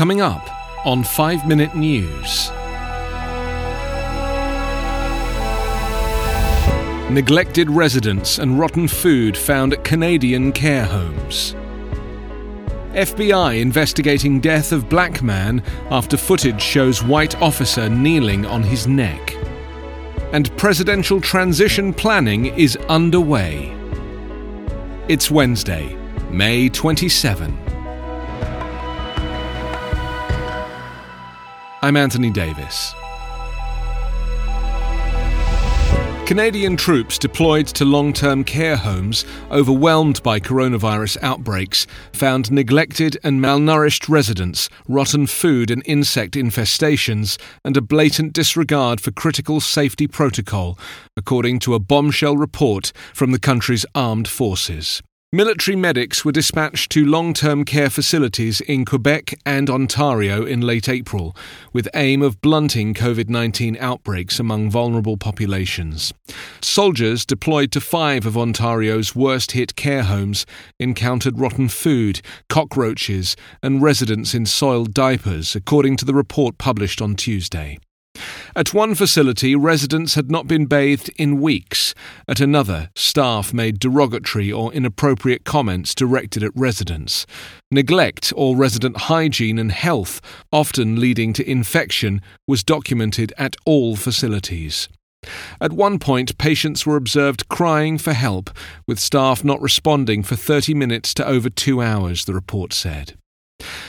Coming up on 5 Minute News. Neglected residents and rotten food found at Canadian care homes. FBI investigating death of black man after footage shows white officer kneeling on his neck. And presidential transition planning is underway. It's Wednesday, May 27. I'm Anthony Davis. Canadian troops deployed to long term care homes overwhelmed by coronavirus outbreaks found neglected and malnourished residents, rotten food and insect infestations, and a blatant disregard for critical safety protocol, according to a bombshell report from the country's armed forces. Military medics were dispatched to long term care facilities in Quebec and Ontario in late April, with aim of blunting COVID 19 outbreaks among vulnerable populations. Soldiers deployed to five of Ontario's worst hit care homes encountered rotten food, cockroaches, and residents in soiled diapers, according to the report published on Tuesday. At one facility, residents had not been bathed in weeks. At another, staff made derogatory or inappropriate comments directed at residents. Neglect or resident hygiene and health, often leading to infection, was documented at all facilities. At one point, patients were observed crying for help, with staff not responding for 30 minutes to over two hours, the report said.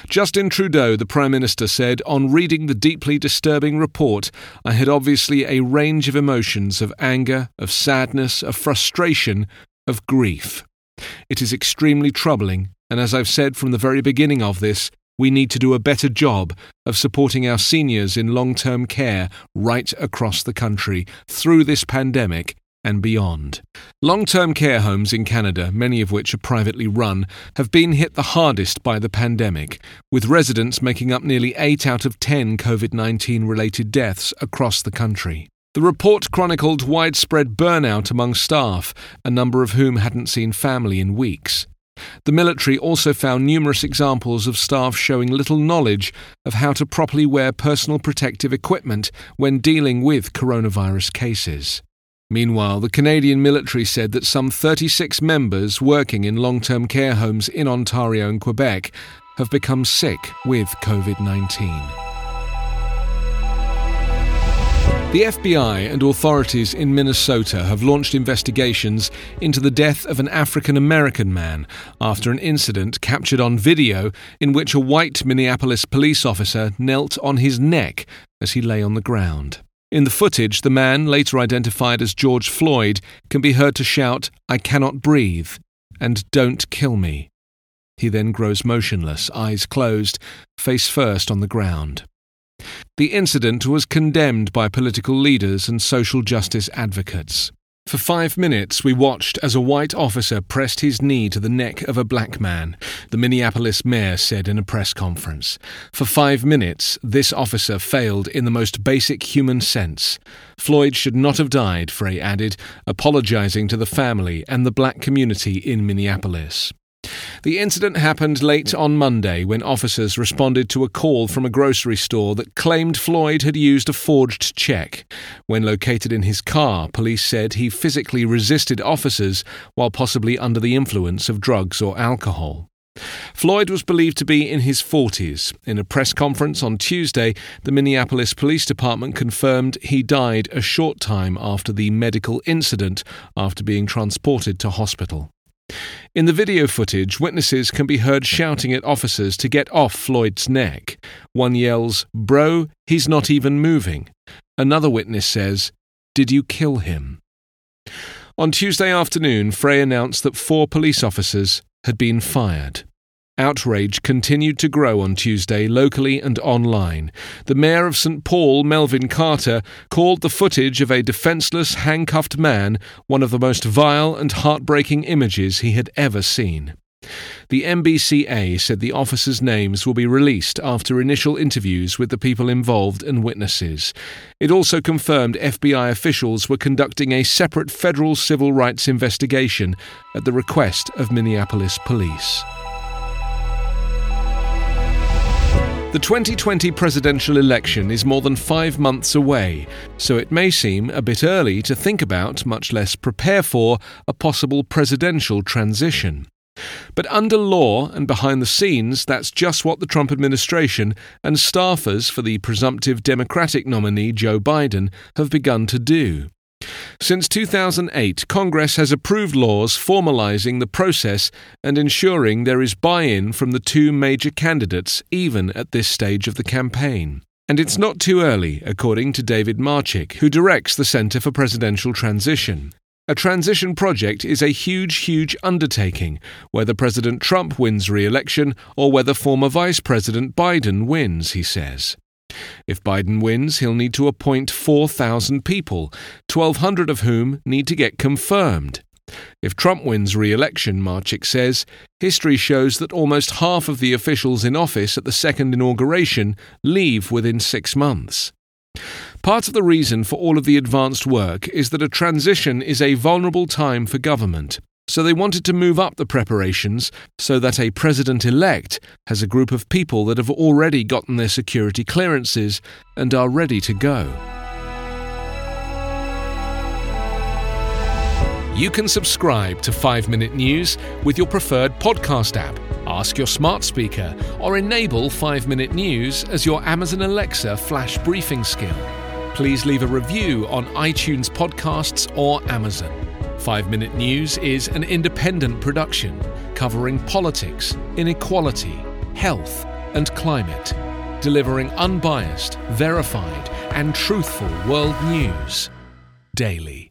Justin Trudeau, the Prime Minister, said On reading the deeply disturbing report, I had obviously a range of emotions of anger, of sadness, of frustration, of grief. It is extremely troubling, and as I've said from the very beginning of this, we need to do a better job of supporting our seniors in long term care right across the country through this pandemic and beyond. Long term care homes in Canada, many of which are privately run, have been hit the hardest by the pandemic, with residents making up nearly 8 out of 10 COVID 19 related deaths across the country. The report chronicled widespread burnout among staff, a number of whom hadn't seen family in weeks. The military also found numerous examples of staff showing little knowledge of how to properly wear personal protective equipment when dealing with coronavirus cases. Meanwhile, the Canadian military said that some 36 members working in long term care homes in Ontario and Quebec have become sick with COVID 19. The FBI and authorities in Minnesota have launched investigations into the death of an African American man after an incident captured on video in which a white Minneapolis police officer knelt on his neck as he lay on the ground. In the footage, the man, later identified as George Floyd, can be heard to shout, I cannot breathe, and don't kill me. He then grows motionless, eyes closed, face first on the ground. The incident was condemned by political leaders and social justice advocates. For five minutes, we watched as a white officer pressed his knee to the neck of a black man, the Minneapolis mayor said in a press conference. For five minutes, this officer failed in the most basic human sense. Floyd should not have died, Frey added, apologizing to the family and the black community in Minneapolis. The incident happened late on Monday when officers responded to a call from a grocery store that claimed Floyd had used a forged check. When located in his car, police said he physically resisted officers while possibly under the influence of drugs or alcohol. Floyd was believed to be in his 40s. In a press conference on Tuesday, the Minneapolis Police Department confirmed he died a short time after the medical incident after being transported to hospital. In the video footage, witnesses can be heard shouting at officers to get off Floyd's neck. One yells, Bro, he's not even moving. Another witness says, Did you kill him? On Tuesday afternoon, Frey announced that four police officers had been fired. Outrage continued to grow on Tuesday locally and online. The mayor of St. Paul, Melvin Carter, called the footage of a defenseless, handcuffed man one of the most vile and heartbreaking images he had ever seen. The MBCA said the officers' names will be released after initial interviews with the people involved and witnesses. It also confirmed FBI officials were conducting a separate federal civil rights investigation at the request of Minneapolis police. The 2020 presidential election is more than five months away, so it may seem a bit early to think about, much less prepare for, a possible presidential transition. But under law and behind the scenes, that's just what the Trump administration and staffers for the presumptive Democratic nominee Joe Biden have begun to do. Since 2008, Congress has approved laws formalizing the process and ensuring there is buy in from the two major candidates, even at this stage of the campaign. And it's not too early, according to David Marchick, who directs the Center for Presidential Transition. A transition project is a huge, huge undertaking, whether President Trump wins re election or whether former Vice President Biden wins, he says. If Biden wins, he'll need to appoint 4,000 people, 1,200 of whom need to get confirmed. If Trump wins re election, Marchick says, history shows that almost half of the officials in office at the second inauguration leave within six months. Part of the reason for all of the advanced work is that a transition is a vulnerable time for government. So they wanted to move up the preparations so that a president elect has a group of people that have already gotten their security clearances and are ready to go. You can subscribe to 5 Minute News with your preferred podcast app. Ask your smart speaker or enable 5 Minute News as your Amazon Alexa flash briefing skill. Please leave a review on iTunes Podcasts or Amazon. 5 Minute News is an independent production covering politics, inequality, health, and climate, delivering unbiased, verified, and truthful world news daily.